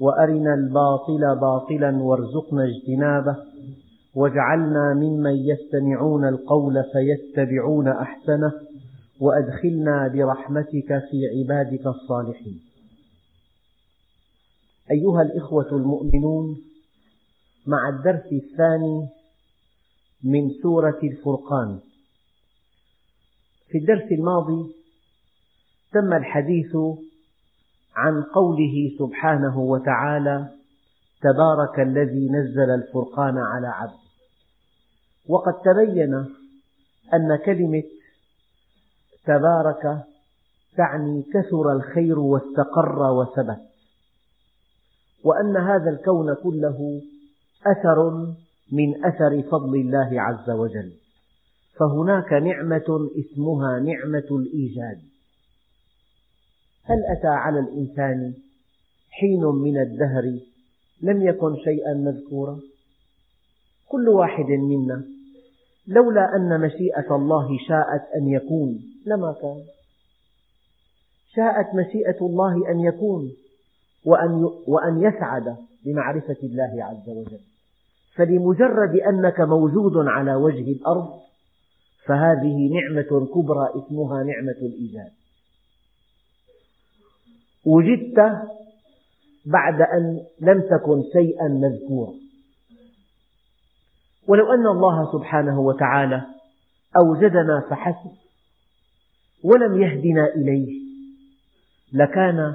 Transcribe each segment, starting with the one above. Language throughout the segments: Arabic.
وأرنا الباطل باطلا وارزقنا اجتنابه واجعلنا ممن يستمعون القول فيتبعون أحسنه وأدخلنا برحمتك في عبادك الصالحين. أيها الإخوة المؤمنون مع الدرس الثاني من سورة الفرقان. في الدرس الماضي تم الحديث عن قوله سبحانه وتعالى تبارك الذي نزل الفرقان على عبده وقد تبين أن كلمة تبارك تعني كثر الخير واستقر وثبت وأن هذا الكون كله أثر من أثر فضل الله عز وجل. فهناك نعمة اسمها نعمة الإيجاد. هل أتى على الإنسان حين من الدهر لم يكن شيئا مذكورا؟ كل واحد منا لولا أن مشيئة الله شاءت أن يكون لما كان. شاءت مشيئة الله أن يكون وأن وأن يسعد بمعرفة الله عز وجل. فلمجرد أنك موجود على وجه الأرض فهذه نعمة كبرى اسمها نعمة الإيجاد. وجدت بعد أن لم تكن شيئا مذكورا. ولو أن الله سبحانه وتعالى أوجدنا فحسب ولم يهدنا إليه لكان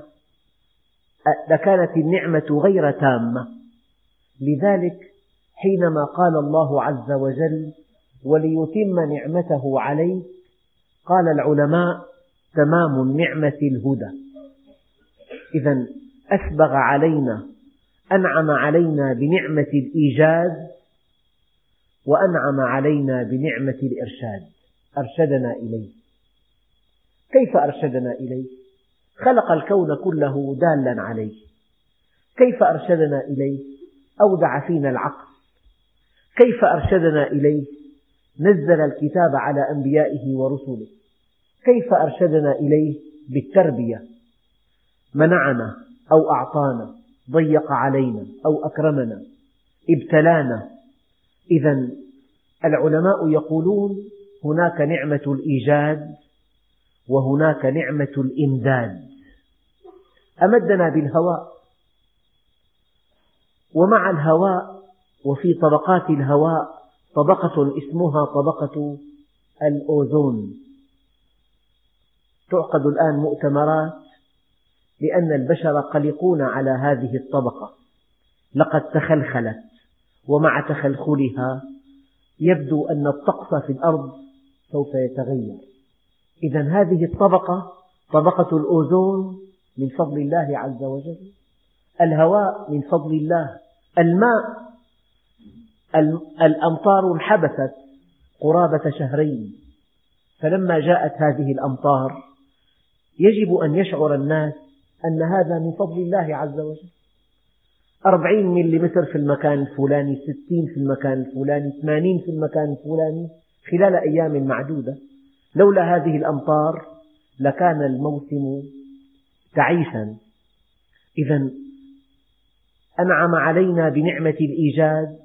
لكانت النعمة غير تامة. لذلك حينما قال الله عز وجل وليتم نعمته عليك قال العلماء تمام النعمة الهدى. إذا أسبغ علينا أنعم علينا بنعمة الإيجاد وأنعم علينا بنعمة الإرشاد أرشدنا إليه كيف أرشدنا إليه؟ خلق الكون كله دالا عليه كيف أرشدنا إليه؟ أودع فينا العقل كيف أرشدنا إليه؟ نزل الكتاب على أنبيائه ورسله كيف أرشدنا إليه؟ بالتربية منعنا أو أعطانا ضيق علينا أو أكرمنا ابتلانا. إذا العلماء يقولون هناك نعمة الإيجاد وهناك نعمة الإمداد. أمدنا بالهواء. ومع الهواء وفي طبقات الهواء طبقة اسمها طبقة الأوزون. تعقد الآن مؤتمرات لأن البشر قلقون على هذه الطبقة. لقد تخلخلت ومع تخلخلها يبدو أن الطقس في الأرض سوف يتغير. إذا هذه الطبقة طبقة الأوزون من فضل الله عز وجل الهواء من فضل الله الماء الأمطار انحبست قرابة شهرين. فلما جاءت هذه الأمطار يجب أن يشعر الناس أن هذا من فضل الله عز وجل. أربعين ملم في المكان الفلاني ستين في المكان الفلاني ثمانين في المكان الفلاني خلال أيام معدودة. لولا هذه الأمطار لكان الموسم تعيسا إذا أنعم علينا بنعمة الإيجاد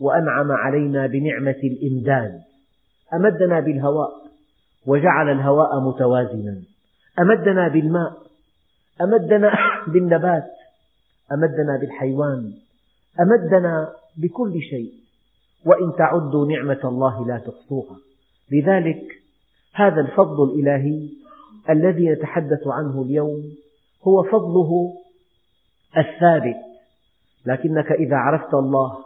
وأنعم علينا بنعمة الإمداد. أمدنا بالهواء وجعل الهواء متوازنا. أمدنا بالماء أمدنا بالنبات أمدنا بالحيوان أمدنا بكل شيء. وإن تعدوا نعمة الله لا تحصوها. لذلك هذا الفضل الإلهي الذي نتحدث عنه اليوم هو فضله الثابت. لكنك إذا عرفت الله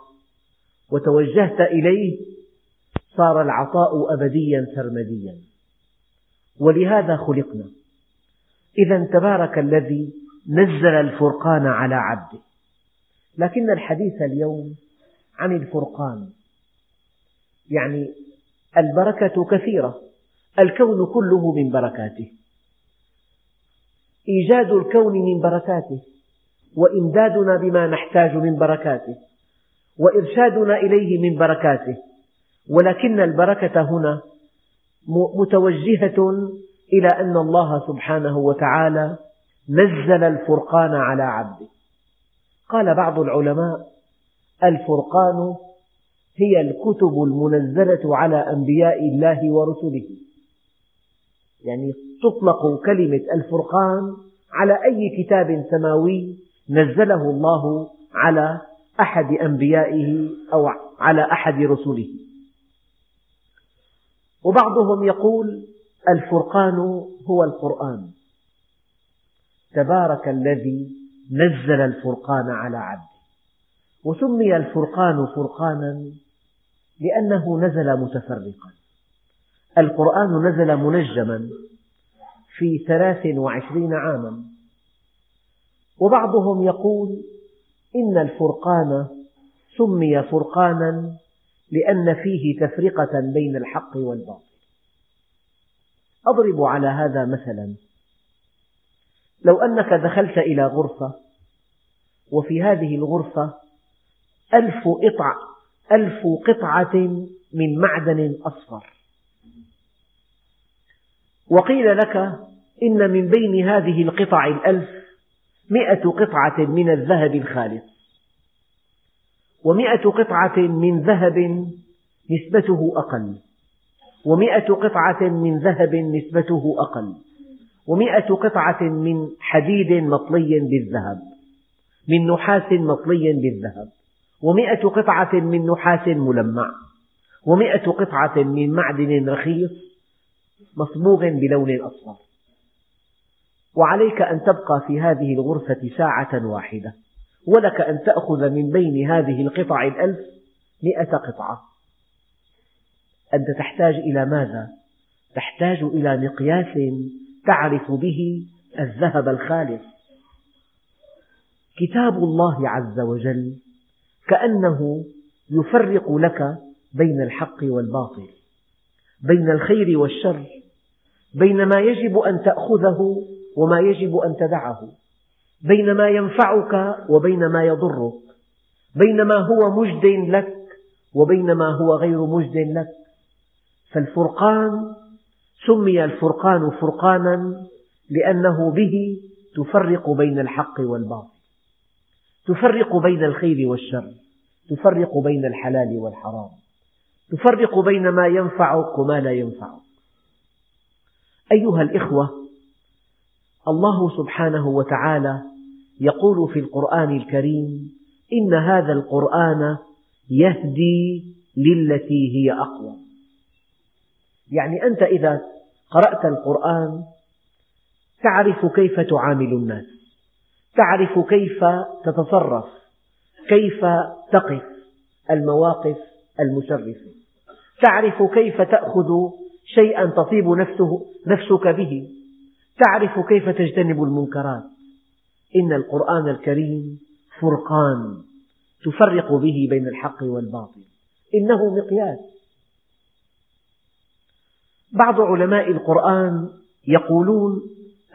وتوجهت إليه صار العطاء أبديا سرمديا. ولهذا خلقنا. إذا تبارك الذي نزل الفرقان على عبده. لكن الحديث اليوم عن الفرقان يعني البركة كثيرة الكون كله من بركاته. إيجاد الكون من بركاته وإمدادنا بما نحتاج من بركاته وإرشادنا إليه من بركاته. ولكن البركة هنا متوجهة إلى أن الله سبحانه وتعالى نزل الفرقان على عبده. قال بعض العلماء الفرقان هي الكتب المنزلة على أنبياء الله ورسله. يعني تطلق كلمة الفرقان على أي كتاب سماوي نزله الله على أحد أنبيائه أو على أحد رسله. وبعضهم يقول الفرقان هو القرآن. تبارك الذي نزل الفرقان على عبده. وسمي الفرقان فرقانا لأنه نزل متفرقا. القرآن نزل منجما في ثلاث وعشرين عاما. وبعضهم يقول إن الفرقان سمي فرقانا لأن فيه تفرقة بين الحق والباطل. أضرب على هذا مثلا. لو أنك دخلت إلى غرفة وفي هذه الغرفة ألف قطعة, ألف قطعة من معدن أصفر. وقيل لك إن من بين هذه القطع الألف مئة قطعة من الذهب الخالص. ومئة قطعة من ذهب نسبته أقل. ومئة قطعة من ذهب نسبته أقل ومئة قطعة من حديد مطلي بالذهب من نحاس مطلي بالذهب ومئة قطعة من نحاس ملمع ومئة قطعة من معدن رخيص مصبوغ بلون أصفر. وعليك أن تبقى في هذه الغرفة ساعة واحدة ولك أن تأخذ من بين هذه القطع الألف مئة قطعة. أنت تحتاج إلى ماذا؟ تحتاج إلى مقياس تعرف به الذهب الخالص كتاب الله عز وجل كأنه يفرق لك بين الحق والباطل بين الخير والشر بين ما يجب أن تأخذه وما يجب أن تدعه بين ما ينفعك وبين ما يضرك بين ما هو مجد لك وبين ما هو غير مجد لك فالفرقان سمي الفرقان فرقانا لأنه به تفرق بين الحق والباطل. تفرق بين الخير والشر. تفرق بين الحلال والحرام. تفرق بين ما ينفعك وما لا ينفعك أيها الإخوة الله سبحانه وتعالى يقول في القرآن الكريم إن هذا القرآن يهدي للتي هي أقوى. يعني أنت إذا قرأت القرآن تعرف كيف تعامل الناس تعرف كيف تتصرف كيف تقف المواقف المشرفة تعرف كيف تأخذ شيئا تطيب نفسه نفسك به تعرف كيف تجتنب المنكرات. إن القرآن الكريم فرقان تفرق به بين الحق والباطل. إنه مقياس. بعض علماء القرآن يقولون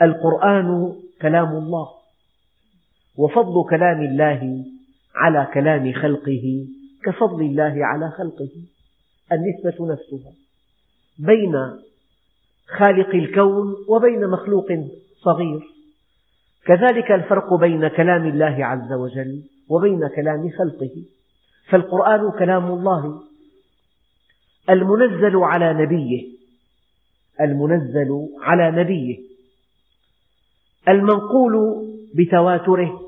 القرآن كلام الله وفضل كلام الله على كلام خلقه كفضل الله على خلقه النسبة نفسها بين خالق الكون وبين مخلوق صغير كذلك الفرق بين كلام الله عز وجل وبين كلام خلقه فالقرآن كلام الله المنزل على نبيه المنزل على نبيه. المنقول بتواتره.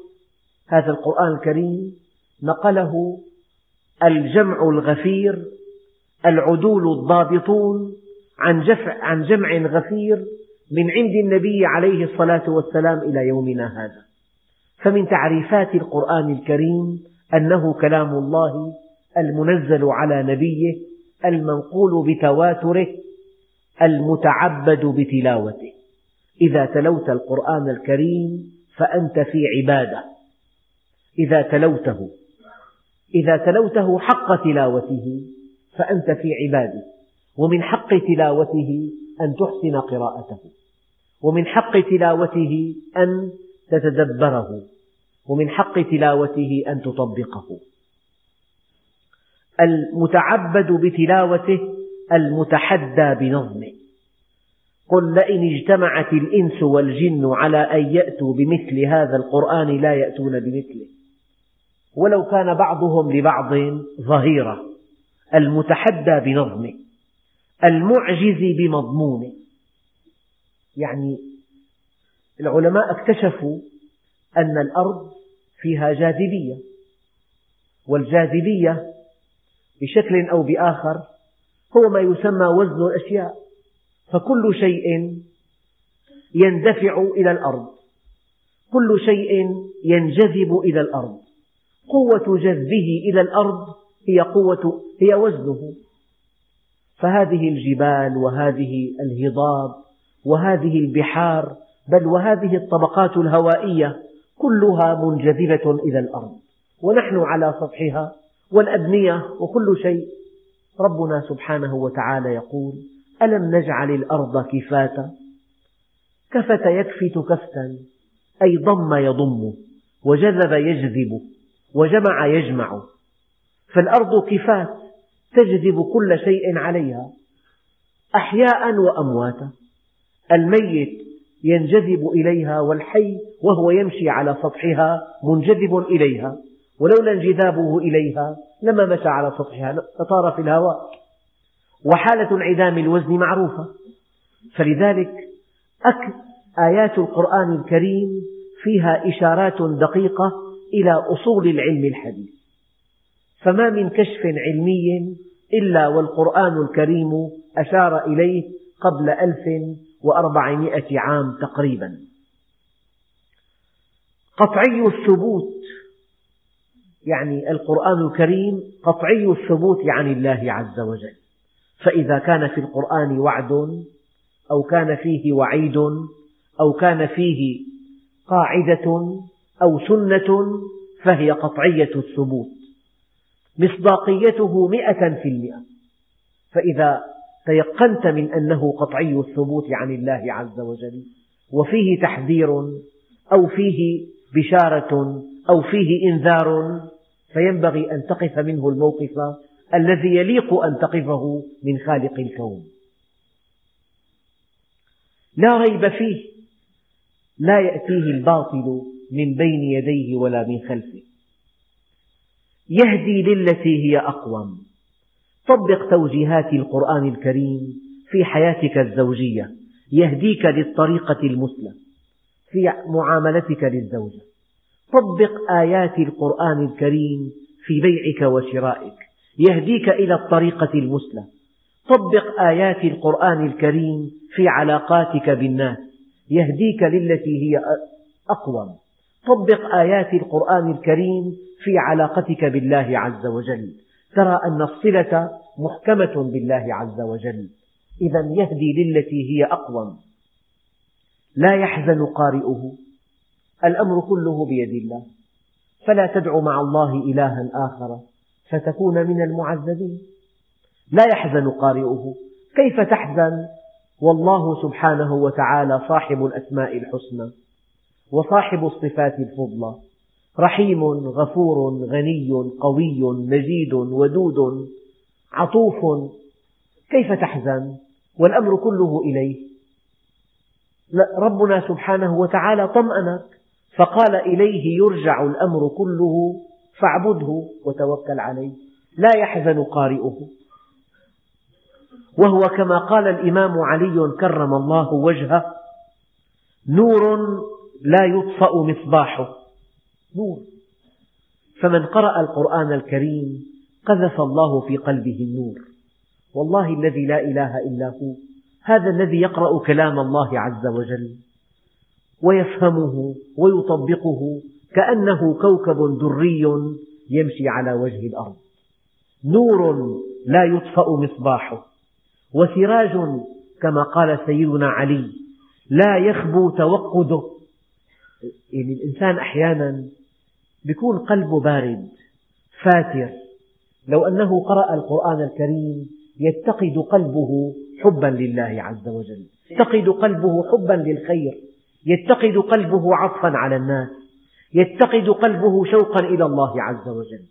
هذا القرآن الكريم نقله الجمع الغفير العدول الضابطون عن جمع غفير من عند النبي عليه الصلاة والسلام إلى يومنا هذا. فمن تعريفات القرآن الكريم أنه كلام الله المنزل على نبيه المنقول بتواتره المتعبد بتلاوته. إذا تلوت القرآن الكريم فأنت في عبادة. إذا تلوته إذا تلوته حق تلاوته فأنت في عبادة. ومن حق تلاوته أن تحسن قراءته. ومن حق تلاوته أن تتدبره. ومن حق تلاوته أن تطبقه. المتعبد بتلاوته المتحدى بنظمه. قل لئن اجتمعت الإنس والجن على أن يأتوا بمثل هذا القرآن لا يأتون بمثله. ولو كان بعضهم لبعض ظهيرا. المتحدى بنظمه. المعجز بمضمونه. يعني العلماء اكتشفوا أن الأرض فيها جاذبية. والجاذبية بشكل أو بآخر هو ما يسمى وزن الأشياء. فكل شيء يندفع إلى الأرض. كل شيء ينجذب إلى الأرض. قوة جذبه إلى الأرض هي قوة هي وزنه. فهذه الجبال وهذه الهضاب وهذه البحار بل وهذه الطبقات الهوائية كلها منجذبة إلى الأرض. ونحن على سطحها والأبنية وكل شيء ربنا سبحانه وتعالى يقول ألم نجعل الأرض كفاتا؟ كفت يكفت كفتا أي ضم يضم وجذب يجذب وجمع يجمع. فالأرض كفات تجذب كل شيء عليها أحياء وأمواتا. الميت ينجذب إليها والحي وهو يمشي على سطحها منجذب إليها. ولولا انجذابه إليها لما مشى على سطحها لطار في الهواء. وحالة انعدام الوزن معروفة. فلذلك آيات القرآن الكريم فيها إشارات دقيقة إلى أصول العلم الحديث. فما من كشف علمي إلا والقرآن الكريم أشار إليه قبل ألف وأربعمائة عام تقريبا. قطعي الثبوت يعني القرآن الكريم قطعي الثبوت عن الله عز وجل. فإذا كان في القرآن وعد أو كان فيه وعيد أو كان فيه قاعدة أو سنة فهي قطعية الثبوت. مصداقيته مئة في المئة. فإذا تيقنت من أنه قطعي الثبوت عن الله عز وجل وفيه تحذير أو فيه بشارة أو فيه إنذار فينبغي أن تقف منه الموقف الذي يليق أن تقفه من خالق الكون. لا ريب فيه لا يأتيه الباطل من بين يديه ولا من خلفه. يهدي للتي هي أقوم. طبق توجيهات القرآن الكريم في حياتك الزوجية. يهديك للطريقة المثلى في معاملتك للزوجة. طبق آيات القرآن الكريم في بيعك وشرائك. يهديك إلى الطريقة المثلى طبق آيات القرآن الكريم في علاقاتك بالناس. يهديك للتي هي أقوم. طبق آيات القرآن الكريم في علاقتك بالله عز وجل. ترى أن الصلة محكمة بالله عز وجل. إذا يهدي للتي هي أقوم. لا يحزن قارئه. الأمر كله بيد الله. فلا تدع مع الله إلها آخر فتكون من المعذبين. لا يحزن قارئه. كيف تحزن؟ والله سبحانه وتعالى صاحب الأسماء الحسنى وصاحب الصفات الفضلى. رحيم غفور غني قوي مجيد ودود عطوف. كيف تحزن؟ والأمر كله إليه. ربنا سبحانه وتعالى طمأنك. فقال إليه يرجع الأمر كله فاعبده وتوكل عليه. لا يحزن قارئه. وهو كما قال الإمام علي كرم الله وجهه نور لا يطفأ مصباحه. نور. فمن قرأ القرآن الكريم قذف الله في قلبه النور. والله الذي لا إله إلا هو هذا الذي يقرأ كلام الله عز وجل. ويفهمه ويطبقه كأنه كوكب دري يمشي على وجه الأرض. نور لا يطفأ مصباحه وسراج كما قال سيدنا علي لا يخبو توقده. يعني الإنسان أحيانا يكون قلبه بارد فاتر. لو أنه قرأ القرآن الكريم يتقد قلبه حبا لله عز وجل يتقد قلبه حبا للخير. يتقد قلبه عطفا على الناس يتقد قلبه شوقا إلى الله عز وجل.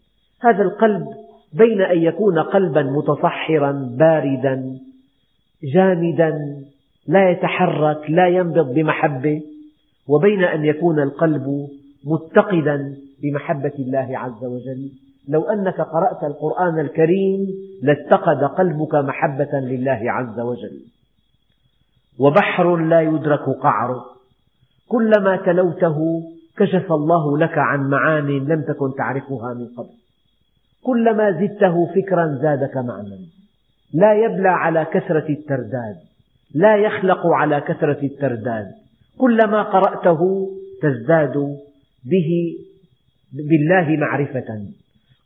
هذا القلب بين أن يكون قلبا متصحرا باردا جامدا لا يتحرك لا ينبض بمحبة وبين أن يكون القلب متقدا بمحبة الله عز وجل. لو أنك قرأت القرآن الكريم لاتقد قلبك محبة لله عز وجل. وبحر لا يدرك قعره. كلما تلوته كشف الله لك عن معان لم تكن تعرفها من قبل. كلما زدته فكرا زادك معنى. لا يبلى على كثرة الترداد. لا يخلق على كثرة الترداد. كلما قرأته تزداد به بالله معرفة.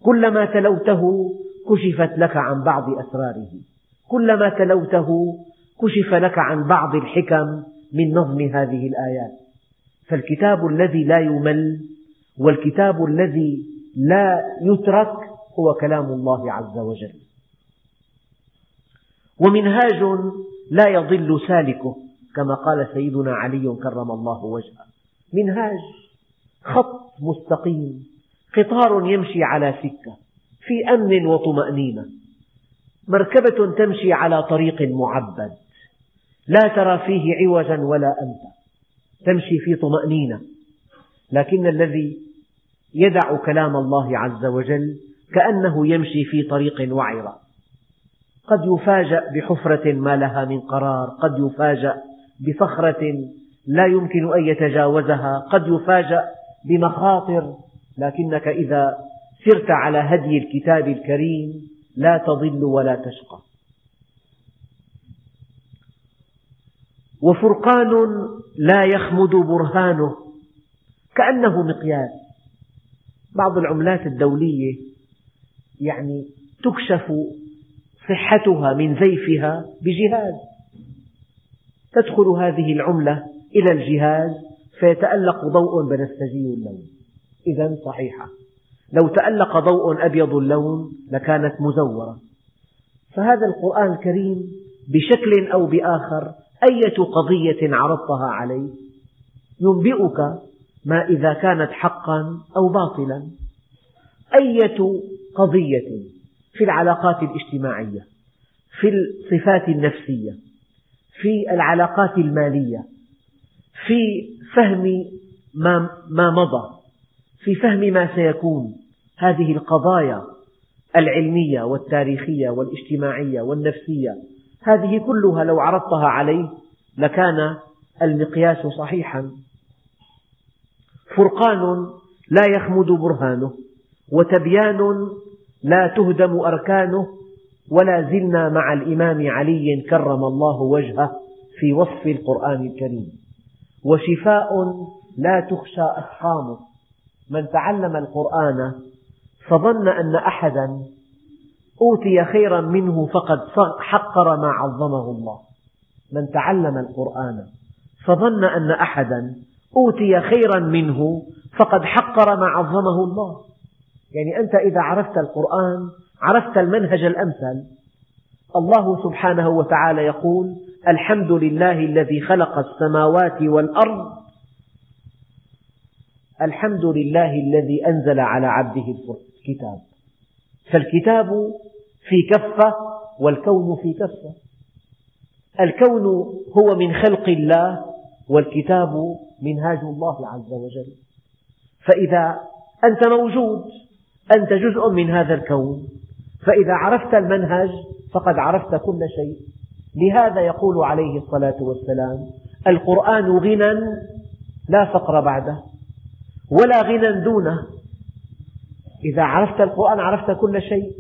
كلما تلوته كشفت لك عن بعض أسراره. كلما تلوته كشف لك عن بعض الحكم من نظم هذه الآيات. فالكتاب الذي لا يمل والكتاب الذي لا يترك هو كلام الله عز وجل. ومنهاج لا يضل سالكه كما قال سيدنا علي كرم الله وجهه. منهاج خط مستقيم قطار يمشي على سكة في أمن وطمأنينة. مركبة تمشي على طريق معبد لا ترى فيه عوجا ولا أمتا تمشي في طمأنينة. لكن الذي يدع كلام الله عز وجل كأنه يمشي في طريق وعرة قد يفاجأ بحفرة ما لها من قرار قد يفاجأ بصخرة لا يمكن أن يتجاوزها قد يفاجأ بمخاطر. لكنك إذا سرت على هدي الكتاب الكريم لا تضل ولا تشقى. وفرقان لا يخمد برهانه كأنه مقياس. بعض العملات الدولية يعني تكشف صحتها من زيفها بجهاز تدخل هذه العملة إلى الجهاز فيتألق ضوء بنفسجي اللون. إذا صحيحة. لو تألق ضوء أبيض اللون لكانت مزورة. فهذا القرآن الكريم بشكل أو بآخر أية قضية عرضتها عليه ينبئك ما إذا كانت حقا أو باطلا؟ أية قضية في العلاقات الاجتماعية في الصفات النفسية في العلاقات المالية في فهم ما مضى في فهم ما سيكون. هذه القضايا العلمية والتاريخية والاجتماعية والنفسية هذه كلها لو عرضتها عليه لكان المقياس صحيحا. فرقان لا يخمد برهانه وتبيان لا تهدم أركانه ولا زلنا مع الإمام علي كرم الله وجهه في وصف القرآن الكريم. وشفاء لا تخشى أسقامه من تعلم القرآن فظن أن أحدا أوتي خيرا منه فقد حقر ما عظمه الله. من تعلم القرآن فظن أن أحدا أوتي خيرا منه فقد حقر ما عظمه الله. يعني أنت إذا عرفت القرآن عرفت المنهج الأمثل الله سبحانه وتعالى يقول الحمد لله الذي خلق السماوات والأرض. الحمد لله الذي أنزل على عبده الكتاب. فالكتاب في كفة والكون في كفة. الكون هو من خلق الله والكتاب منهاج الله عز وجل. فإذا أنت موجود أنت جزء من هذا الكون فإذا عرفت المنهج فقد عرفت كل شيء. لهذا يقول عليه الصلاة والسلام القرآن غنى لا فقر بعده ولا غنى دونه. إذا عرفت القرآن عرفت كل شيء.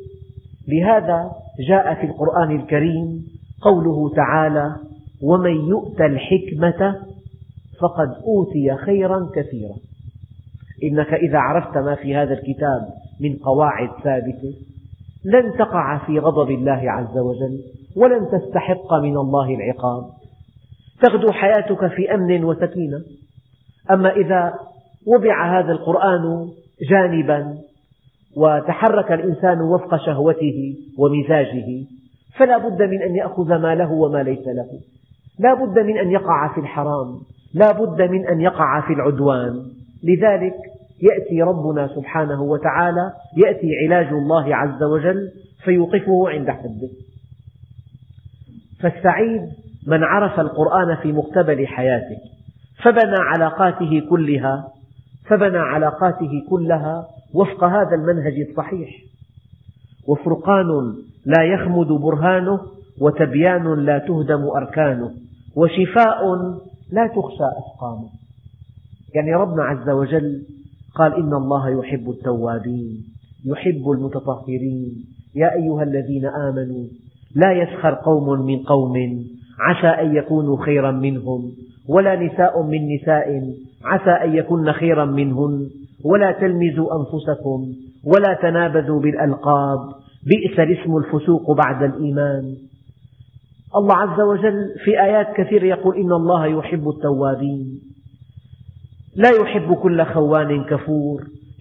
لهذا جاء في القرآن الكريم قوله تعالى ومن يؤت الحكمة فقد أوتي خيرا كثيرا. إنك إذا عرفت ما في هذا الكتاب من قواعد ثابتة لن تقع في غضب الله عز وجل ولن تستحق من الله العقاب. تغدو حياتك في أمن وسكينة. أما إذا وضع هذا القرآن جانبا وتحرك الإنسان وفق شهوته ومزاجه فلا بد من أن يأخذ ما له وما ليس له. لا بد من أن يقع في الحرام لا بد من أن يقع في العدوان. لذلك يأتي ربنا سبحانه وتعالى يأتي علاج الله عز وجل فيوقفه عند حده. فالسعيد من عرف القرآن في مقتبل حياته فبنى علاقاته كلها فبنى علاقاته كلها وفق هذا المنهج الصحيح. وفرقان لا يخمد برهانه وتبيان لا تهدم أركانه وشفاء لا تخشى أسقامه يعني ربنا عز وجل قال إن الله يحب التوابين يحب المتطهرين. يا أيها الذين آمنوا لا يسخر قوم من قوم عسى أن يكونوا خيرا منهم ولا نساء من نساء عسى أن يكن خيرا منهن. ولا تلمزوا أنفسكم ولا تنابذوا بالألقاب بئس الاسم الفسوق بعد الإيمان. الله عز وجل في آيات كثيرة يقول إن الله يحب التوابين لا يحب كل خوان كفور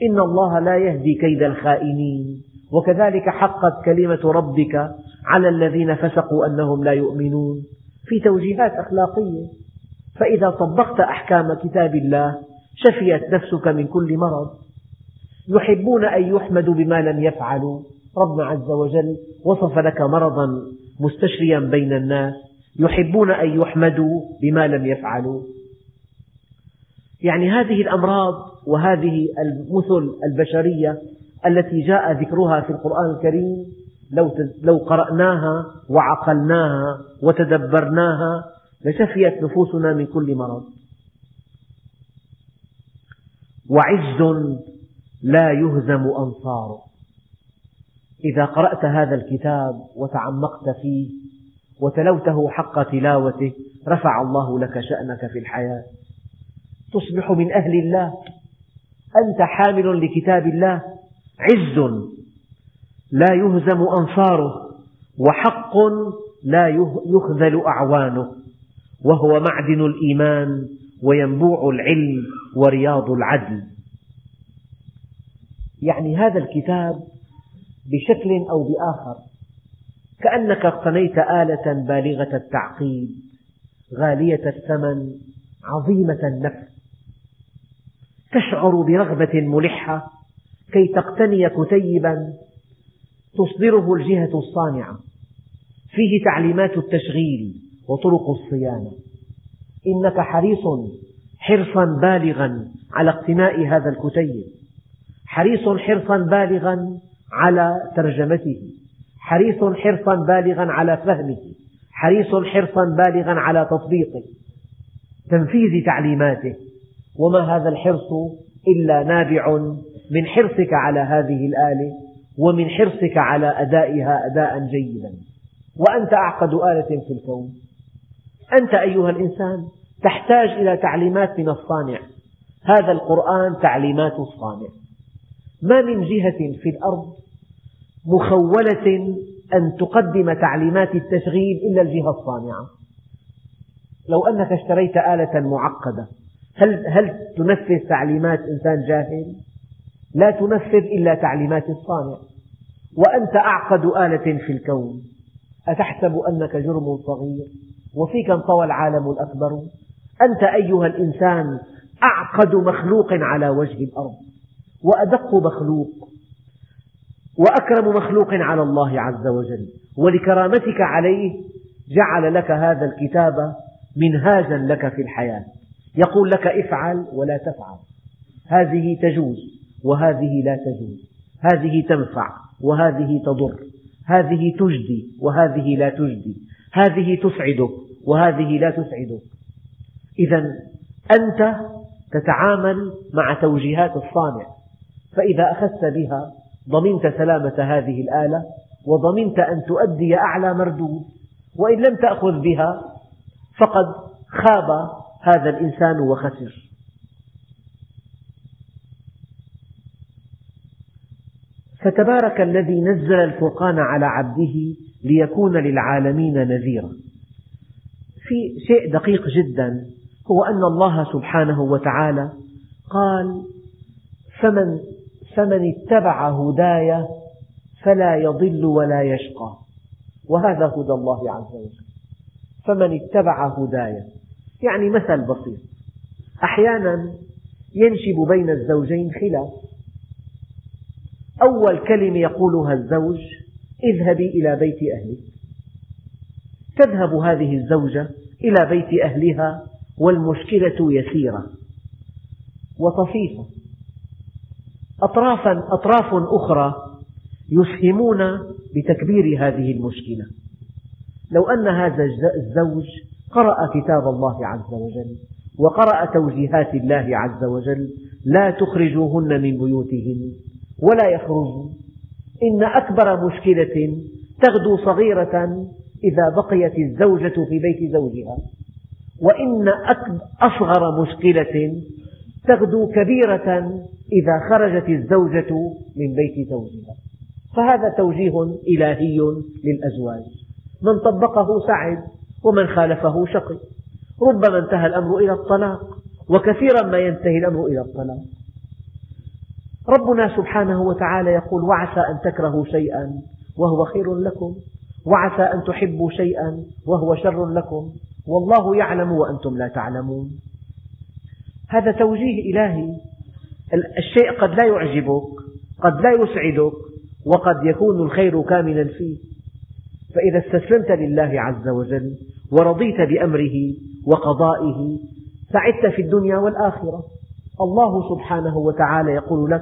إن الله لا يهدي كيد الخائنين. وكذلك حقت كلمة ربك على الذين فسقوا أنهم لا يؤمنون في توجيهات أخلاقية. فإذا طبقت أحكام كتاب الله شفيت نفسك من كل مرض. يحبون أن يحمدوا بما لم يفعلوا. ربنا عز وجل وصف لك مرضا مستشريا بين الناس. يحبون أن يحمدوا بما لم يفعلوا. يعني هذه الأمراض وهذه المثل البشرية التي جاء ذكرها في القرآن الكريم لو قرأناها وعقلناها وتدبرناها لشفيت نفوسنا من كل مرض. وعز لا يهزم أنصاره إذا قرأت هذا الكتاب وتعمقت فيه وتلوته حق تلاوته رفع الله لك شأنك في الحياة. تصبح من أهل الله. أنت حامل لكتاب الله. عز لا يهزم أنصاره. وحق لا يخذل أعوانه. وهو معدن الإيمان. وينبوع العلم ورياض العدل. يعني هذا الكتاب بشكل أو بآخر كأنك اقتنيت آلة بالغة التعقيد غالية الثمن عظيمة النفس تشعر برغبة ملحة كي تقتني كتيبا تصدره الجهة الصانعة. فيه تعليمات التشغيل وطرق الصيانة. إنك حريص حرصا بالغا على اقتناء هذا الكتيب. حريص حرصا بالغا على ترجمته. حريص حرصا بالغا على فهمه. حريص حرصا بالغا على تطبيقه. تنفيذ تعليماته. وما هذا الحرص إلا نابع من حرصك على هذه الآلة ومن حرصك على أدائها أداء جيدا. وأنت أعقد آلة في الكون. أنت أيها الإنسان تحتاج إلى تعليمات من الصانع. هذا القرآن تعليمات الصانع. ما من جهة في الأرض مخولة أن تقدم تعليمات التشغيل إلا الجهة الصانعة. لو أنك اشتريت آلة معقدة هل, هل تنفذ تعليمات إنسان جاهل؟ لا تنفذ إلا تعليمات الصانع. وأنت أعقد آلة في الكون. أتحسب أنك جرم صغير؟ وفيك انطوى العالم الأكبر. أنت أيها الإنسان أعقد مخلوق على وجه الأرض وأدق مخلوق وأكرم مخلوق على الله عز وجل ولكرامتك عليه جعل لك هذا الكتاب منهاجا لك في الحياة. يقول لك افعل ولا تفعل. هذه تجوز وهذه لا تجوز. هذه تنفع وهذه تضر. هذه تجدي وهذه لا تجدي. هذه تسعدك وهذه لا تسعدك إذا أنت تتعامل مع توجيهات الصانع فإذا أخذت بها ضمنت سلامة هذه الآلة وضمنت أن تؤدي أعلى مردود وإن لم تأخذ بها فقد خاب هذا الإنسان وخسر. فتبارك الذي نزل الفرقان على عبده ليكون للعالمين نذيرا. في شيء دقيق جدا هو أن الله سبحانه وتعالى قال فمن فمن اتبع هداي فلا يضل ولا يشقى. وهذا هدى الله عز وجل. فمن اتبع هداي. يعني مثل بسيط. أحيانا ينشب بين الزوجين خلاف. أول كلمة يقولها الزوج اذهبي إلى بيت أهلك. تذهب هذه الزوجة إلى بيت أهلها والمشكلة يسيرة. وطفيفة أطرافا أطراف أخرى يسهمون بتكبير هذه المشكلة. لو أن هذا الزوج قرأ كتاب الله عز وجل وقرأ توجيهات الله عز وجل لا تخرجوهن من بيوتهن ولا يخرجن. إن أكبر مشكلة تغدو صغيرة إذا بقيت الزوجة في بيت زوجها وإن أصغر مشكلة تغدو كبيرة إذا خرجت الزوجة من بيت زوجها. فهذا توجيه إلهي للأزواج. من طبقه سعد ومن خالفه شقي. ربما انتهى الأمر إلى الطلاق وكثيرا ما ينتهي الأمر إلى الطلاق. ربنا سبحانه وتعالى يقول وعسى أن تكرهوا شيئا وهو خير لكم. وعسى أن تحبوا شيئا وهو شر لكم والله يعلم وأنتم لا تعلمون. هذا توجيه إلهي. الشيء قد لا يعجبك قد لا يسعدك وقد يكون الخير كاملا فيه فإذا استسلمت لله عز وجل ورضيت بأمره وقضائه سعدت في الدنيا والآخرة. الله سبحانه وتعالى يقول لك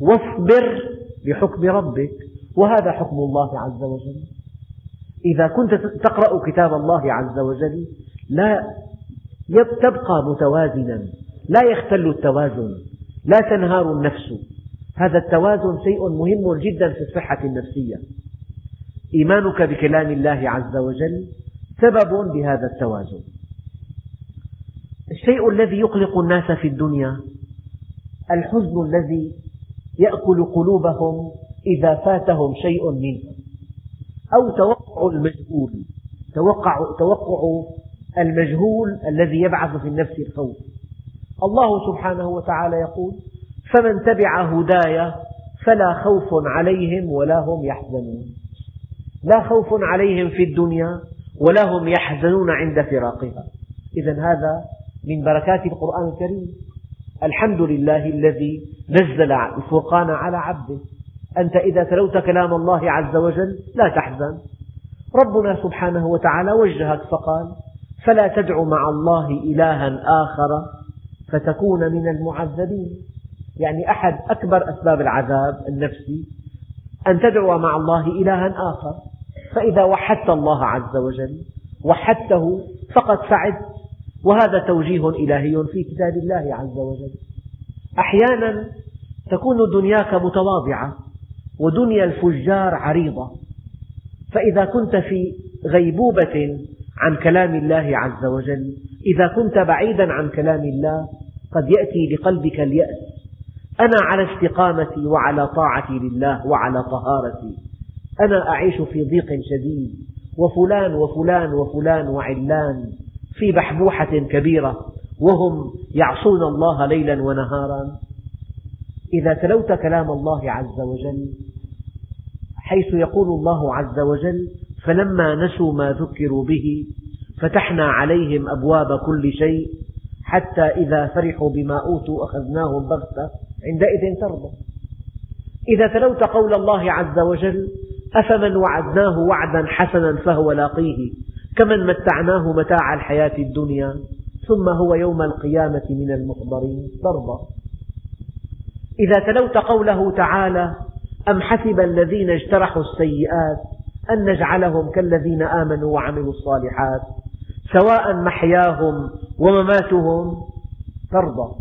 واصبر بحكم ربك. وهذا حكم الله عز وجل. إذا كنت تقرأ كتاب الله عز وجل لا تبقى متوازنا لا يختل التوازن لا تنهار النفس. هذا التوازن شيء مهم جدا في الصحة النفسية. إيمانك بكلام الله عز وجل سبب بهذا التوازن. الشيء الذي يقلق الناس في الدنيا الحزن الذي يأكل قلوبهم إذا فاتهم شيء منه. أو توقع المجهول. توقع, توقع المجهول الذي يبعث في النفس الخوف الله سبحانه وتعالى يقول فمن تبع هداي فلا خوف عليهم ولا هم يحزنون. لا خوف عليهم في الدنيا ولا هم يحزنون عند فراقها. إذا هذا من بركات القرآن الكريم. الحمد لله الذي نزل الفرقان على عبده. أنت إذا تلوت كلام الله عز وجل لا تحزن. ربنا سبحانه وتعالى وجهك فقال فلا تدع مع الله إلها آخر فتكون من المعذبين. يعني أحد أكبر أسباب العذاب النفسي أن تدعو مع الله إلها آخر. فإذا وحدت الله عز وجل وحدته فقد سعدت وهذا توجيه إلهي في كتاب الله عز وجل. أحيانا تكون دنياك متواضعة. ودنيا الفجار عريضة. فإذا كنت في غيبوبة عن كلام الله عز وجل إذا كنت بعيدا عن كلام الله قد يأتي لقلبك اليأس. أنا على استقامتي وعلى طاعتي لله وعلى طهارتي. أنا أعيش في ضيق شديد. وفلان وفلان وفلان وعلان في بحبوحة كبيرة وهم يعصون الله ليلا ونهارا. إذا تلوت كلام الله عز وجل حيث يقول الله عز وجل فلما نسوا ما ذكروا به فتحنا عليهم أبواب كل شيء حتى إذا فرحوا بما أوتوا أخذناهم بغتة عندئذ ترضى. إذا تلوت قول الله عز وجل أفمن وعدناه وعدا حسنا فهو لاقيه كمن متعناه متاع الحياة الدنيا ثم هو يوم القيامة من المحضرين ترضى. إذا تلوت قوله تعالى أم حسب الذين اجترحوا السيئات أن نجعلهم كالذين آمنوا وعملوا الصالحات سواء محياهم ومماتهم ترضى.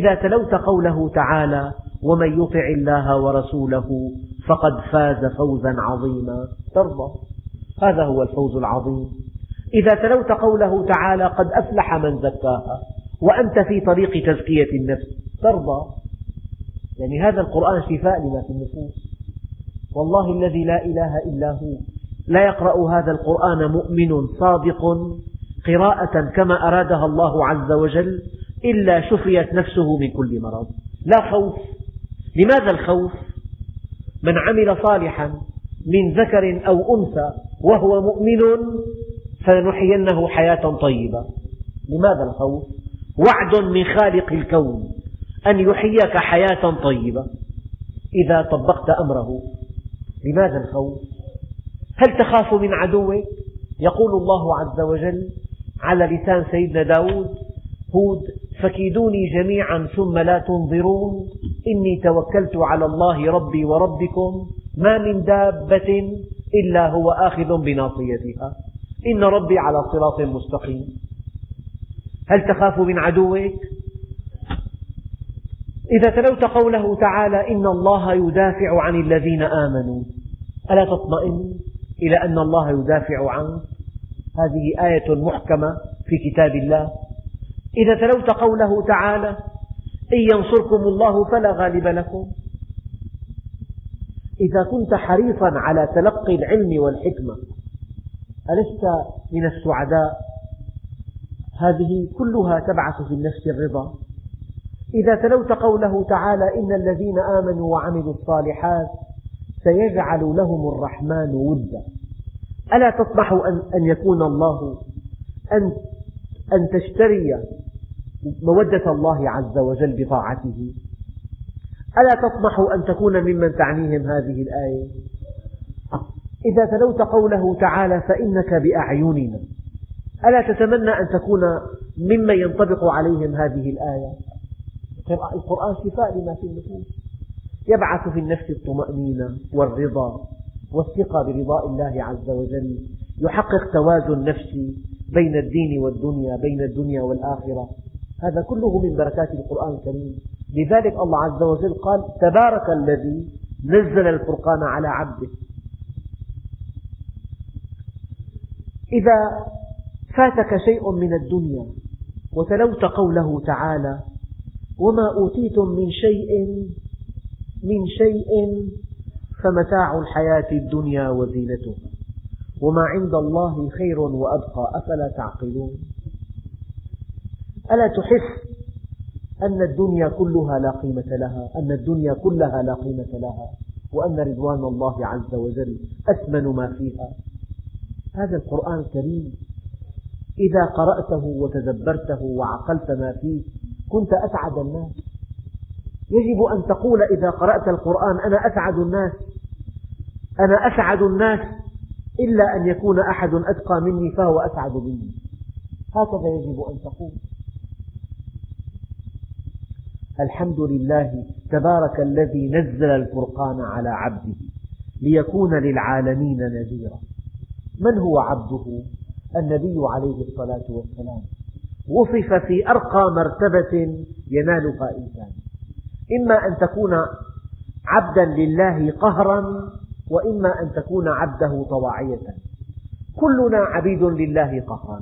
إذا تلوت قوله تعالى ومن يطع الله ورسوله فقد فاز فوزا عظيما ترضى. هذا هو الفوز العظيم. إذا تلوت قوله تعالى قد أفلح من زكاها وأنت في طريق تزكية النفس ترضى. يعني هذا القرآن شفاء لما في النفوس. والله الذي لا إله إلا هو. لا يقرأ هذا القرآن مؤمن صادق قراءة كما أرادها الله عز وجل إلا شفيت نفسه من كل مرض. لا خوف. لماذا الخوف؟ من عمل صالحا من ذكر أو أنثى وهو مؤمن فلنحيينه حياة طيبة. لماذا الخوف؟ وعد من خالق الكون. أن يحييك حياة طيبة إذا طبقت أمره لماذا الخوف؟ هل تخاف من عدوك؟ يقول الله عز وجل على لسان سيدنا داود هود فكيدوني جميعا ثم لا تنظرون إني توكلت على الله ربي وربكم ما من دابة إلا هو آخذ بناصيتها إن ربي على صراط مستقيم هل تخاف من عدوك؟ إذا تلوت قوله تعالى إن الله يدافع عن الذين آمنوا ألا تطمئن إلى أن الله يدافع عنك هذه آية محكمة في كتاب الله. إذا تلوت قوله تعالى إن ينصركم الله فلا غالب لكم. إذا كنت حريصا على تلقي العلم والحكمة ألست من السعداء؟ هذه كلها تبعث في النفس الرضا. إذا تلوت قوله تعالى إن الذين آمنوا وعملوا الصالحات سيجعل لهم الرحمن ودا. ألا تطمح أن يكون الله أن أن تشتري مودة الله عز وجل بطاعته؟ ألا تطمح أن تكون ممن تعنيهم هذه الآية؟ إذا تلوت قوله تعالى فإنك بأعيننا. ألا تتمنى أن تكون ممن ينطبق عليهم هذه الآية؟ القرآن شفاء لما في النفوس. يبعث في النفس الطمأنينة والرضا والثقة برضاء الله عز وجل. يحقق توازن نفسي بين الدين والدنيا بين الدنيا والآخرة. هذا كله من بركات القرآن الكريم. لذلك الله عز وجل قال تبارك الذي نزل الفرقان على عبده. إذا فاتك شيء من الدنيا وتلوت قوله تعالى وما أوتيتم من شيء من شيء فمتاع الحياة الدنيا وزينتها وما عند الله خير وأبقى أفلا تعقلون؟ ألا تحس أن الدنيا كلها لا قيمة لها أن الدنيا كلها لا قيمة لها وأن رضوان الله عز وجل أثمن ما فيها؟ هذا القرآن الكريم إذا قرأته وتدبرته وعقلت ما فيه كنت أسعد الناس. يجب أن تقول إذا قرأت القرآن أنا أسعد الناس. أنا أسعد الناس إلا أن يكون أحد أتقى مني فهو أسعد مني. هكذا يجب أن تقول. الحمد لله تبارك الذي نزل الفرقان على عبده ليكون للعالمين نذيرا. من هو عبده؟ النبي عليه الصلاة والسلام. وصف في أرقى مرتبة ينالها إنسان. إما أن تكون عبدا لله قهرا وإما أن تكون عبده طواعية. كلنا عبيد لله قهرا.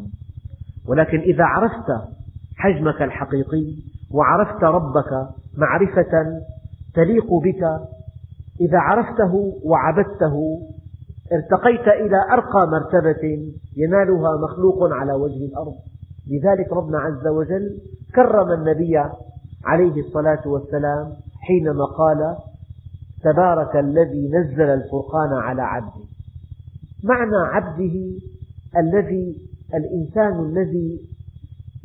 ولكن إذا عرفت حجمك الحقيقي وعرفت ربك معرفة تليق بك إذا عرفته وعبدته ارتقيت إلى أرقى مرتبة ينالها مخلوق على وجه الأرض. لذلك ربنا عز وجل كرم النبي عليه الصلاة والسلام حينما قال تبارك الذي نزل الفرقان على عبده. معنى عبده الذي الإنسان الذي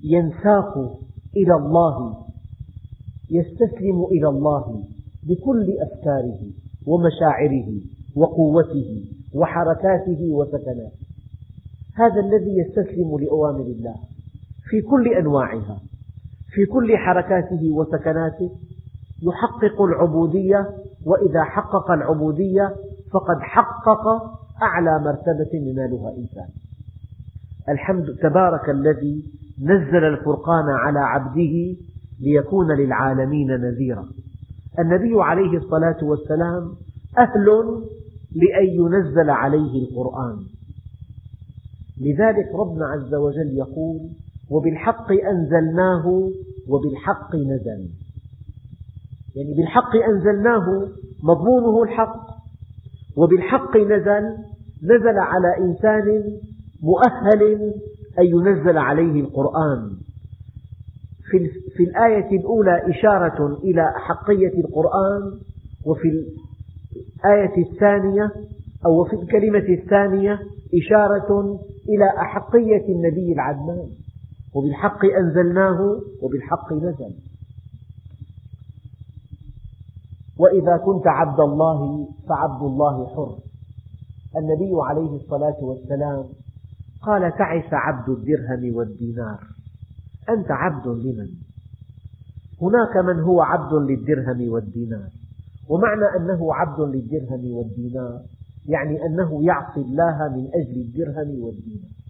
ينساق إلى الله يستسلم إلى الله بكل أفكاره ومشاعره وقوته وحركاته وسكناته. هذا الذي يستسلم لأوامر الله. في كل أنواعها في كل حركاته وسكناته يحقق العبودية وإذا حقق العبودية فقد حقق أعلى مرتبة ينالها إنسان الحمد تبارك الذي نزل الفرقان على عبده ليكون للعالمين نذيرا. النبي عليه الصلاة والسلام أهل لأن ينزل عليه القرآن. لذلك ربنا عز وجل يقول وبالحق أنزلناه وبالحق نزل. يعني بالحق أنزلناه مضمونه الحق وبالحق نزل نزل على إنسان مؤهل أن ينزل عليه القرآن. في الآية الأولى إشارة إلى أحقية القرآن وفي الآية الثانية أو في الكلمة الثانية إشارة إلى أحقية النبي العدنان. وبالحق أنزلناه وبالحق نزل. وإذا كنت عبد الله فعبد الله حر. النبي عليه الصلاة والسلام قال تعس عبد الدرهم والدينار. أنت عبد لمن؟ هناك من هو عبد للدرهم والدينار. ومعنى أنه عبد للدرهم والدينار يعني أنه يعصي الله من أجل الدرهم والدينار.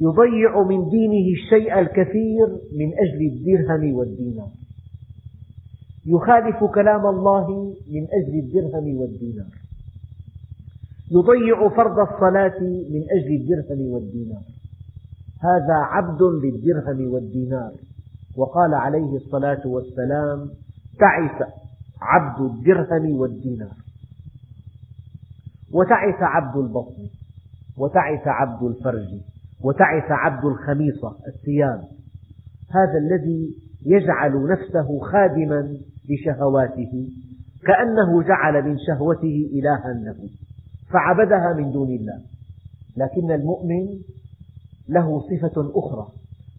يضيع من دينه الشيء الكثير من أجل الدرهم والدينار. يخالف كلام الله من أجل الدرهم والدينار. يضيع فرض الصلاة من أجل الدرهم والدينار. هذا عبد للدرهم والدينار. وقال عليه الصلاة والسلام تعس عبد الدرهم والدينار. وتعس عبد البطن. وتعس عبد الفرج. وتعس عبد الخميصة الثياب هذا الذي يجعل نفسه خادما لشهواته كأنه جعل من شهوته إلها له فعبدها من دون الله. لكن المؤمن له صفة أخرى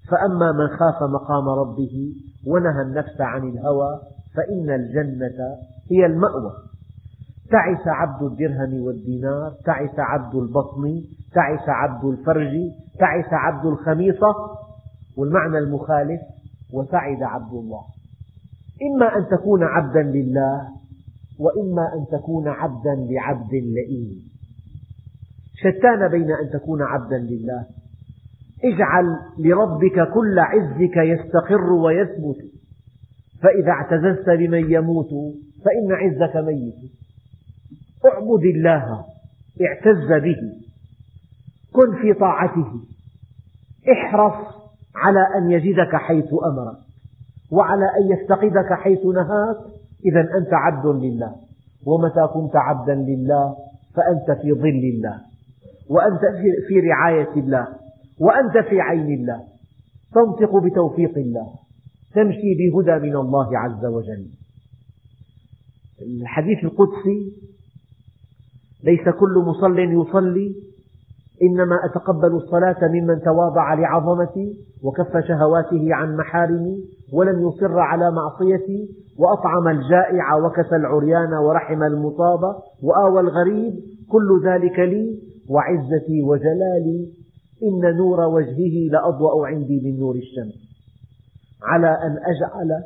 فأما من خاف مقام ربه ونهى النفس عن الهوى فإن الجنة هي المأوى. تعس عبد الدرهم والدينار تعس عبد البطن تعس عبد الفرج تعس عبد الخميصة والمعنى المخالف وسعد عبد الله. إما أن تكون عبدا لله وإما أن تكون عبدا لعبد لئيم. شتان بين أن تكون عبدا لله. اجعل لربك كل عزك يستقر ويثبت. فإذا اعتززت بمن يموت فإن عزك ميت. اعبد الله اعتز به كن في طاعته احرص على أن يجدك حيث أمرك وعلى أن يفتقدك حيث نهاك إذا أنت عبد لله ومتى كنت عبدا لله فأنت في ظل الله وأنت في رعاية الله وأنت في عين الله. تنطق بتوفيق الله تمشي بهدى من الله عز وجل. الحديث القدسي ليس كل مصل يصلي إنما أتقبل الصلاة ممن تواضع لعظمتي وكف شهواته عن محارمي ولم يصر على معصيتي وأطعم الجائع وكسى العريان ورحم المصاب وآوى الغريب كل ذلك لي وعزتي وجلالي إن نور وجهه لأضوأ عندي من نور الشمس. على أن أجعل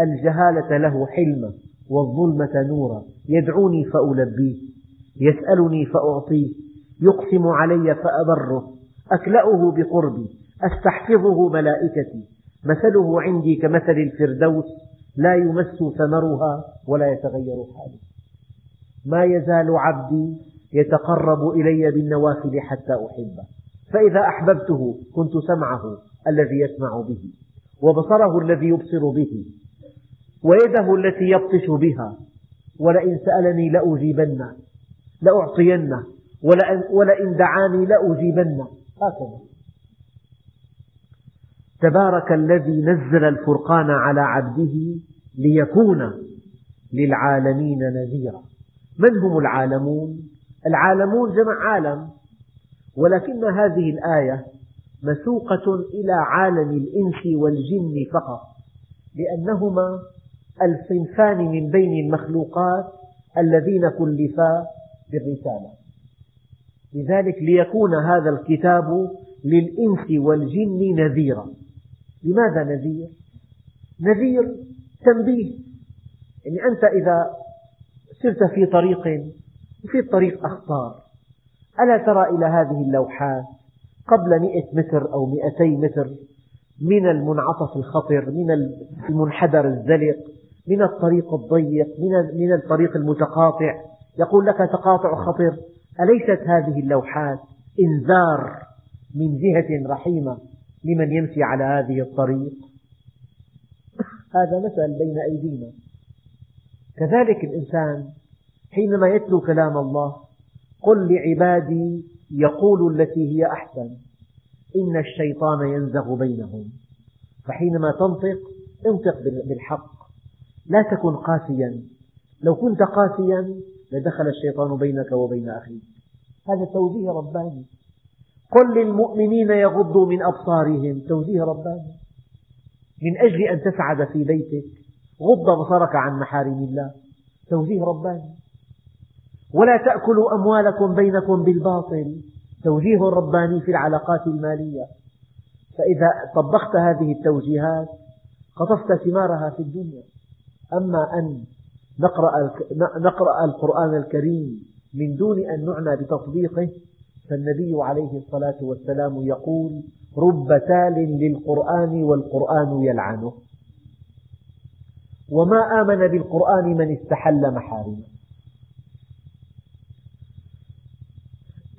الجهالة له حلما والظلمة نورا يدعوني فألبيه. يسألني فأعطيه يقسم علي فأبره أكلأه بقربي أستحفظه ملائكتي. مثله عندي كمثل الفردوس لا يمس ثمرها ولا يتغير حاله. ما يزال عبدي يتقرب إلي بالنوافل حتى أحبه. فإذا أحببته كنت سمعه الذي يسمع به وبصره الذي يبصر به ويده التي يبطش بها ولئن سألني لأجيبنه لأعطينه ولئن دعاني لأجيبنه. هكذا. تبارك الذي نزل الفرقان على عبده ليكون للعالمين نذيرا. من هم العالمون؟ العالمون جمع عالم ولكن هذه الآية مسوقة إلى عالم الإنس والجن فقط لأنهما الصنفان من بين المخلوقات الذين كلفا بالرسالة. لذلك ليكون هذا الكتاب للإنس والجن نذيرا. لماذا نذير؟ نذير تنبيه. يعني أنت إذا سرت في طريق وفي الطريق أخطار. ألا ترى إلى هذه اللوحات قبل مئة متر أو مئتي متر من المنعطف الخطر من المنحدر الزلق من الطريق الضيق من الطريق المتقاطع. يقول لك تقاطع خطر. أليست هذه اللوحات إنذار من جهة رحيمة لمن يمشي على هذه الطريق؟ هذا مثل بين أيدينا. كذلك الإنسان حينما يتلو كلام الله قل لعبادي يقولوا التي هي أحسن. إن الشيطان ينزغ بينهم. فحينما تنطق انطق بالحق لا تكن قاسيا. لو كنت قاسيا لدخل الشيطان بينك وبين أخيك. هذا توجيه رباني. قل للمؤمنين يغضوا من أبصارهم. توجيه رباني. من أجل أن تسعد في بيتك. غض بصرك عن محارم الله. توجيه رباني. ولا تأكلوا أموالكم بينكم بالباطل. توجيه رباني في العلاقات المالية. فإذا طبقت هذه التوجيهات قطفت ثمارها في الدنيا. أما أن نقرأ, نقرأ القرآن الكريم من دون أن نعنى بتطبيقه فالنبي عليه الصلاة والسلام يقول رب تال للقرآن والقرآن يلعنه. وما آمن بالقرآن من استحل محارمه.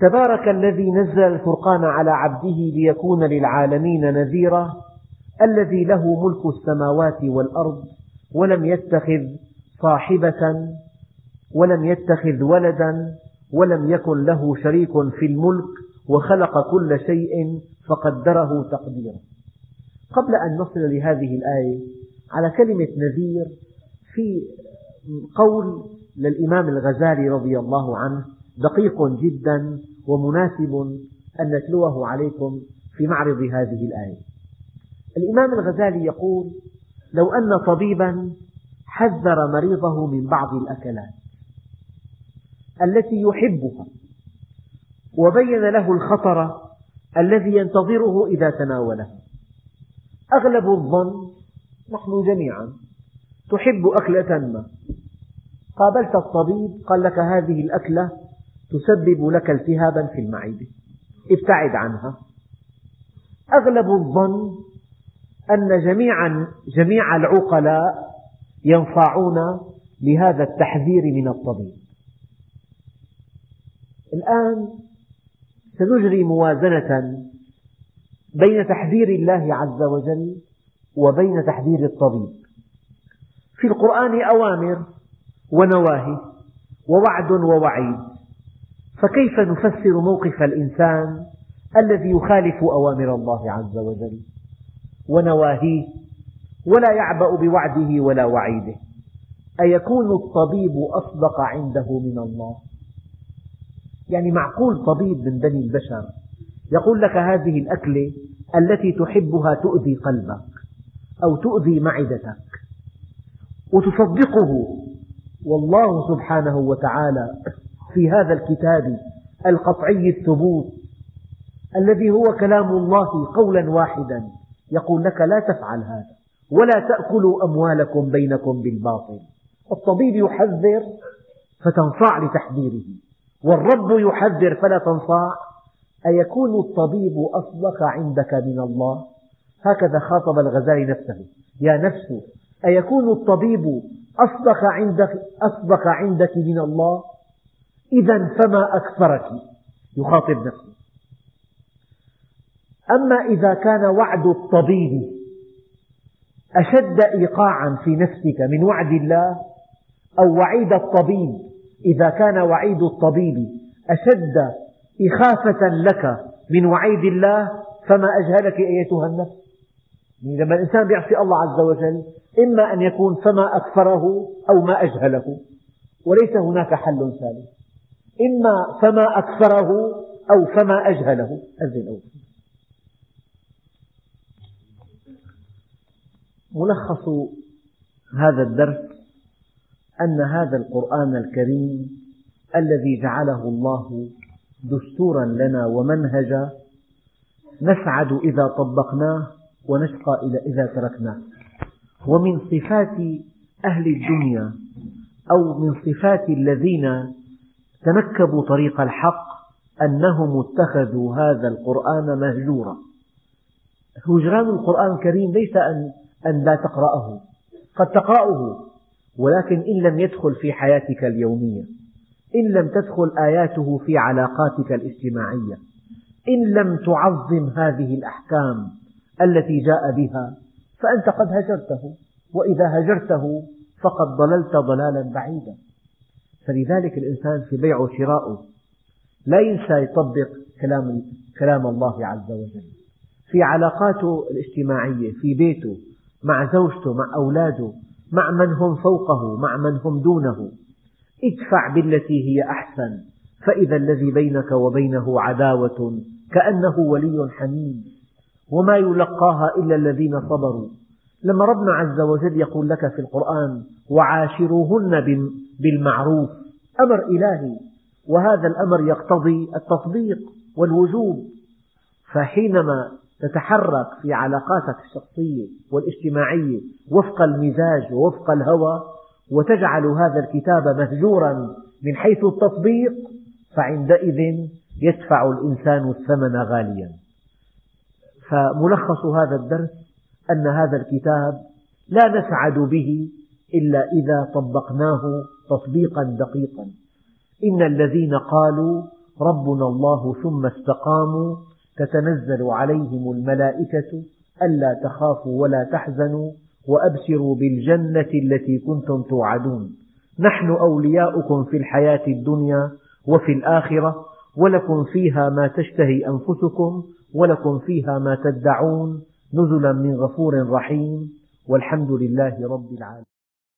تبارك الذي نزل الفرقان على عبده ليكون للعالمين نذيرا الذي له ملك السماوات والأرض ولم يتخذ صاحبة ولم يتخذ ولدا ولم يكن له شريك في الملك وخلق كل شيء فقدره تقديرا. قبل أن نصل لهذه الآية على كلمة نذير في قول للإمام الغزالي رضي الله عنه دقيق جدا ومناسب أن نتلوه عليكم في معرض هذه الآية. الإمام الغزالي يقول لو أن طبيبا حذر مريضه من بعض الأكلات التي يحبها وبين له الخطر الذي ينتظره إذا تناولها أغلب الظن نحن جميعا تحب أكلة ما. قابلت الطبيب قال لك هذه الأكلة تسبب لك التهابا في المعدة. ابتعد عنها. أغلب الظن أن جميع, جميع العقلاء ينصاعون لهذا التحذير من الطبيب. الآن سنجري موازنة بين تحذير الله عز وجل وبين تحذير الطبيب. في القرآن أوامر ونواهي ووعد ووعيد. فكيف نفسر موقف الإنسان الذي يخالف أوامر الله عز وجل؟ ونواهيه ولا يعبأ بوعده ولا وعيده. أيكون الطبيب أصدق عنده من الله؟ يعني معقول طبيب من بني البشر يقول لك هذه الأكلة التي تحبها تؤذي قلبك أو تؤذي معدتك وتصدقه. والله سبحانه وتعالى في هذا الكتاب القطعي الثبوت الذي هو كلام الله قولا واحدا يقول لك لا تفعل هذا. ولا تأكلوا أموالكم بينكم بالباطل. الطبيب يحذر فتنصاع لتحذيره. والرب يحذر فلا تنصاع. أيكون الطبيب أصدق عندك من الله؟ هكذا خاطب الغزالي نفسه. يا نفس أيكون الطبيب أصدق عندك, أصدق عندك من الله؟ إذا فما أكثرك؟ يخاطب نفسه. أما إذا كان وعد الطبيب أشد إيقاعا في نفسك من وعد الله أو وعيد الطبيب؟ إذا كان وعيد الطبيب أشد إخافة لك من وعيد الله فما أجهلك أيتها النفس؟ يعني لما الإنسان يعصي الله عز وجل إما أن يكون فما أكثره أو ما أجهله. وليس هناك حل ثالث إما فما أكثره أو فما أجهله. أذن أول ملخص هذا الدرس أن هذا القرآن الكريم الذي جعله الله دستورا لنا ومنهجا نسعد إذا طبقناه ونشقى إذا تركناه. ومن صفات أهل الدنيا أو من صفات الذين تنكبوا طريق الحق أنهم اتخذوا هذا القرآن مهجورا. هجران القرآن الكريم ليس أن أن لا تقرأه. قد تقرأه ولكن إن لم يدخل في حياتك اليومية إن لم تدخل آياته في علاقاتك الاجتماعية إن لم تعظم هذه الأحكام التي جاء بها فأنت قد هجرته وإذا هجرته فقد ضللت ضلالا بعيدا. فلذلك الإنسان في بيع وشراءه لا ينسى يطبق كلام, كلام الله عز وجل. في علاقاته الاجتماعية في بيته مع زوجته مع أولاده مع من هم فوقه مع من هم دونه. ادفع بالتي هي أحسن فإذا الذي بينك وبينه عداوة كأنه ولي حميم. وما يلقاها إلا الذين صبروا. لما ربنا عز وجل يقول لك في القرآن وعاشروهن بالمعروف. أمر إلهي وهذا الأمر يقتضي التطبيق والوجوب. فحينما تتحرك في علاقاتك الشخصية والاجتماعية وفق المزاج ووفق الهوى وتجعل هذا الكتاب مهجورا من حيث التطبيق فعندئذ يدفع الإنسان الثمن غاليا. فملخص هذا الدرس أن هذا الكتاب لا نسعد به إلا إذا طبقناه تطبيقا دقيقا. إن الذين قالوا ربنا الله ثم استقاموا تتنزل عليهم الملائكة ألا تخافوا ولا تحزنوا وأبشروا بالجنة التي كنتم توعدون. نحن أولياؤكم في الحياة الدنيا وفي الآخرة ولكم فيها ما تشتهي أنفسكم ولكم فيها ما تدعون. نزلا من غفور رحيم والحمد لله رب العالمين.